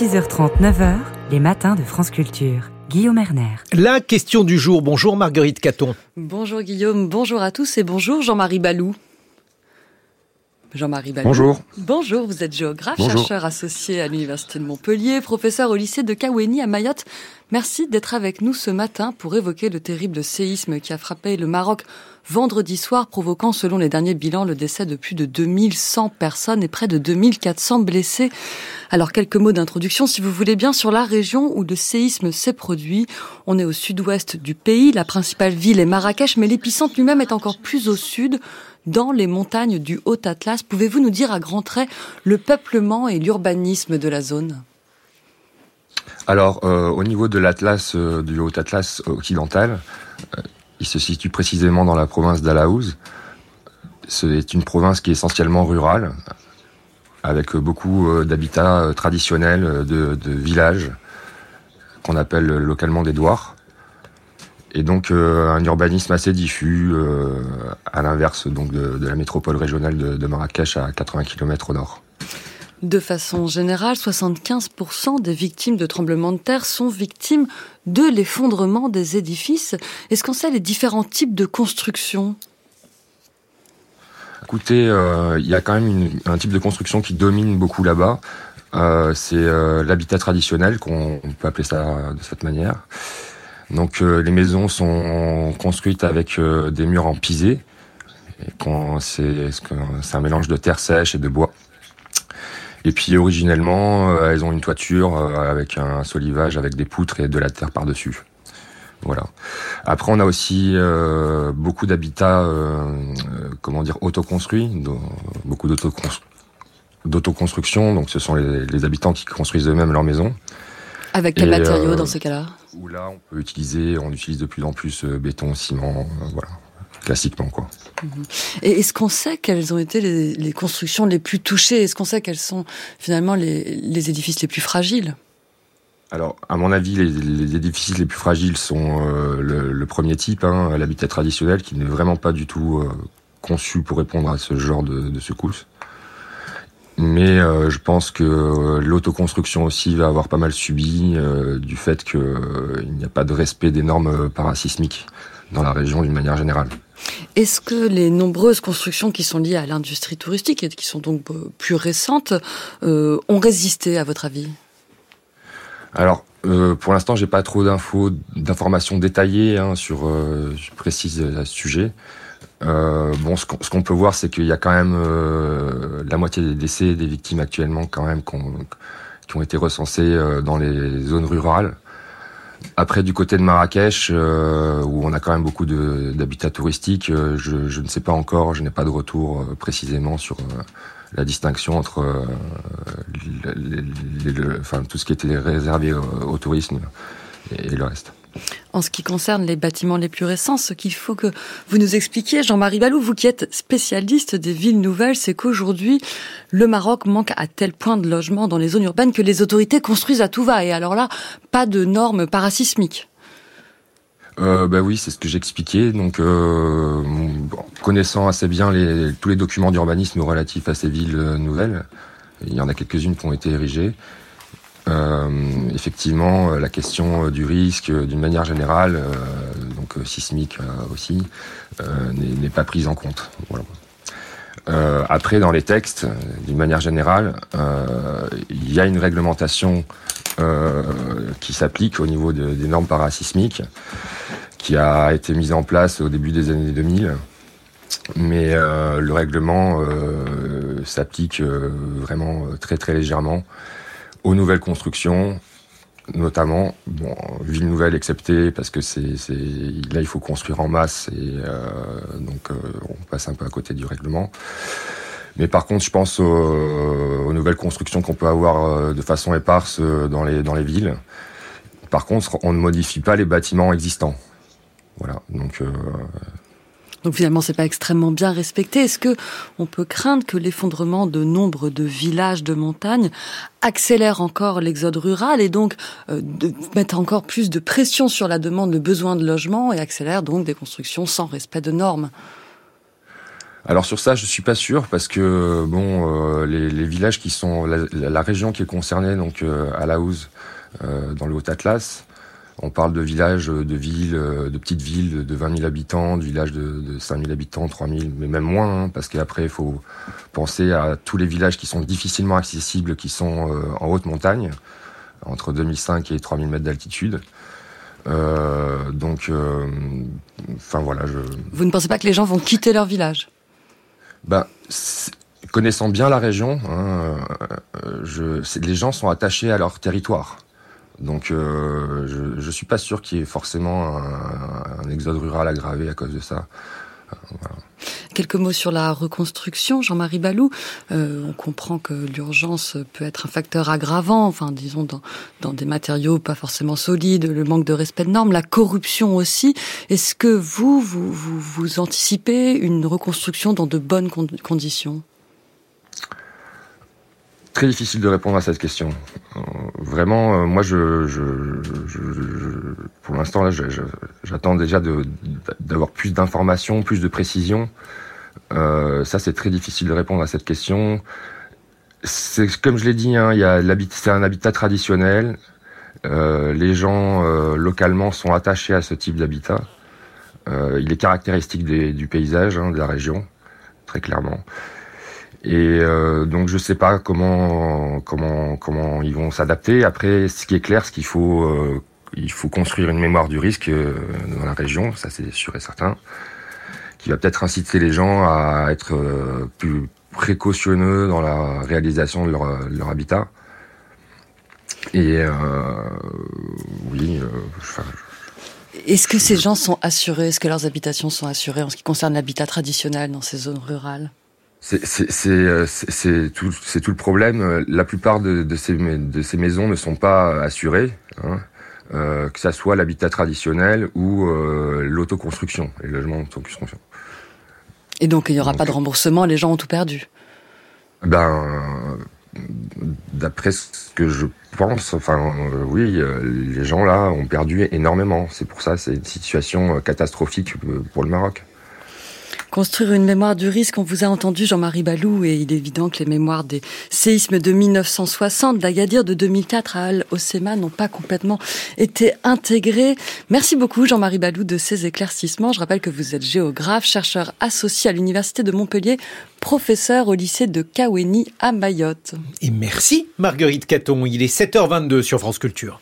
6h30, 9h, les matins de France Culture. Guillaume Erner. La question du jour. Bonjour Marguerite Caton. Bonjour Guillaume, bonjour à tous et bonjour Jean-Marie Balou. Jean-Marie Balou. Bonjour. Bonjour, vous êtes géographe, Bonjour. chercheur associé à l'Université de Montpellier, professeur au lycée de Kaweni à Mayotte. Merci d'être avec nous ce matin pour évoquer le terrible séisme qui a frappé le Maroc vendredi soir, provoquant, selon les derniers bilans, le décès de plus de 2100 personnes et près de 2400 blessés. Alors, quelques mots d'introduction, si vous voulez bien, sur la région où le séisme s'est produit. On est au sud-ouest du pays. La principale ville est Marrakech, mais l'épicentre lui-même est encore plus au sud, dans les montagnes du Haut-Atlas. Pouvez-vous nous dire à grands traits le peuplement et l'urbanisme de la zone? Alors, euh, au niveau de l'Atlas, euh, du Haut-Atlas occidental, euh, il se situe précisément dans la province d'Alaouz. C'est une province qui est essentiellement rurale, avec beaucoup d'habitats traditionnels, de villages, qu'on appelle localement des douars. Et donc euh, un urbanisme assez diffus, euh, à l'inverse donc de, de la métropole régionale de, de Marrakech à 80 km au nord. De façon générale, 75% des victimes de tremblements de terre sont victimes de l'effondrement des édifices. Est-ce qu'on sait les différents types de constructions Écoutez, euh, il y a quand même une- un type de construction qui domine beaucoup là-bas. Euh, c'est euh, l'habitat traditionnel, qu'on on peut appeler ça de cette manière. Donc euh, les maisons sont construites avec euh, des murs en pisé. C'est un mélange de terre sèche et de bois. Et puis originellement, euh, elles ont une toiture avec un solivage avec des poutres et de la terre par-dessus. Voilà. Après, on a aussi beaucoup d'habitats, comment dire, autoconstruits, beaucoup d'autocons- d'autoconstruction. Donc, ce sont les, habitants qui construisent eux-mêmes leur maison. Avec quels matériaux euh, dans ces cas-là? Où là, on peut utiliser, on utilise de plus en plus euh, béton, ciment, euh, voilà, classiquement quoi. Et est-ce qu'on sait quelles ont été les, les constructions les plus touchées? Est-ce qu'on sait quels sont finalement les, les édifices les plus fragiles? Alors, à mon avis, les, les édifices les plus fragiles sont euh, le, le premier type, hein, l'habitat traditionnel, qui n'est vraiment pas du tout euh, conçu pour répondre à ce genre de, de secousses. Mais euh, je pense que euh, l'autoconstruction aussi va avoir pas mal subi euh, du fait qu'il n'y a pas de respect des normes parasismiques dans la région d'une manière générale. Est-ce que les nombreuses constructions qui sont liées à l'industrie touristique et qui sont donc euh, plus récentes euh, ont résisté à votre avis? Alors, euh, pour l'instant, j'ai pas trop d'infos, d'informations détaillées hein, sur, euh, je précise à ce sujet. Euh, bon, ce qu'on peut voir, c'est qu'il y a quand même euh, la moitié des décès des victimes actuellement, quand même, qui ont été recensés euh, dans les zones rurales. Après, du côté de Marrakech, euh, où on a quand même beaucoup d'habitats touristiques, euh, je, je ne sais pas encore, je n'ai pas de retour euh, précisément sur la distinction entre les- les- les- le- enfin, tout ce qui était réservé au, tourisme et le reste. En ce qui concerne les bâtiments les plus récents, ce qu'il faut que vous nous expliquiez, Jean-Marie Balou, vous qui êtes spécialiste des villes nouvelles, c'est qu'aujourd'hui, le Maroc manque à tel point de logements dans les zones urbaines que les autorités construisent à tout va. Et alors là, pas de normes parasismiques. Euh, bah oui, c'est ce que j'expliquais. Donc, euh, connaissant assez bien tous les documents d'urbanisme relatifs à ces villes nouvelles, il y en a quelques-unes qui ont été érigées. Euh, effectivement, euh, la question euh, du risque, d'une manière générale, donc sismique aussi, n'est pas prise en compte. Voilà. Euh, après, dans les textes, d'une manière générale, il y a une réglementation euh, qui s'applique au niveau de- des normes parasismiques qui a été mise en place au début des années 2000. Mais le règlement s'applique vraiment très très légèrement aux nouvelles constructions, notamment, bon, ville nouvelle exceptée, parce que c'est, là il faut construire en masse et euh, donc euh, on passe un peu à côté du règlement. Mais par contre, je pense aux, aux nouvelles constructions qu'on peut avoir euh, de façon éparse euh, dans les dans les villes. Par contre, on ne modifie pas les bâtiments existants. Voilà, donc euh, Donc finalement, c'est pas extrêmement bien respecté. Est-ce que on peut craindre que l'effondrement de nombre de villages de montagne accélère encore l'exode rural et donc euh, de mettre encore plus de pression sur la demande, le besoin de logement et accélère donc des constructions sans respect de normes? Alors sur ça, je suis pas sûr parce que bon, euh, les, villages qui sont la, région qui est concernée, donc euh, à la euh, dans le Haut-Atlas, on parle de villages, de villes, de petites villes de 20 000 habitants, de villages de, de 5 000 habitants, 3 000, mais même moins, hein, parce qu'après il faut penser à tous les villages qui sont difficilement accessibles, qui sont en haute montagne, entre 2005 et 3000 mètres d'altitude. Euh, donc, enfin voilà. Je... Vous ne pensez pas que les gens vont quitter leur village? Ben, connaissant bien la région, hein, euh, je, les gens sont attachés à leur territoire. Donc, euh, je ne suis pas sûr qu'il y ait forcément un, exode rural aggravé à cause de ça. Voilà. Quelques mots sur la reconstruction, Jean-Marie Balou. Euh, on comprend que l'urgence peut être un facteur aggravant, enfin disons dans, dans des matériaux pas forcément solides, le manque de respect de normes, la corruption aussi. Est-ce que vous, vous, vous, vous anticipez une reconstruction dans de bonnes conditions? Très difficile de répondre à cette question. Euh, vraiment, euh, moi, je, je, je, pour l'instant, là, j'attends déjà d'avoir plus d'informations, plus de précisions. Euh, ça, c'est très difficile de répondre à cette question. C'est comme je l'ai dit, hein, c'est un habitat traditionnel. Les gens localement sont attachés à ce type d'habitat. Il est caractéristique du paysage, hein, de la région, très clairement. Et euh, donc je sais pas comment comment comment ils vont s'adapter. Après, ce qui est clair, ce qu'il faut euh, il faut construire une mémoire du risque euh, dans la région, ça c'est sûr et certain, qui va peut-être inciter les gens à être plus précautionneux dans la réalisation de leur, leur habitat. Et oui, est-ce que ces gens sont assurés? Est-ce que leurs habitations sont assurées en ce qui concerne l'habitat traditionnel dans ces zones rurales? euh, c'est tout, tout, le problème. La plupart de, de, ces, de ces maisons ne sont pas assurées, hein, euh, que ça soit l'habitat traditionnel ou euh, l'autoconstruction, les logements d'autoconstruction. Et donc il n'y aura pas de remboursement, les gens ont tout perdu? Ben, d'après ce que je pense, enfin euh, oui, euh, les gens là ont perdu énormément. C'est pour ça, c'est une situation catastrophique pour le Maroc. Construire une mémoire du risque, on vous a entendu Jean-Marie Balou et il est évident que les mémoires des séismes de 1960, d'Agadir de 2004 à Al-Osema n'ont pas complètement été intégrées. Merci beaucoup Jean-Marie Balou de ces éclaircissements. Je rappelle que vous êtes géographe, chercheur associé à l'Université de Montpellier, professeur au lycée de Kaweni à Mayotte. Et merci Marguerite Caton, il est 7h22 sur France Culture.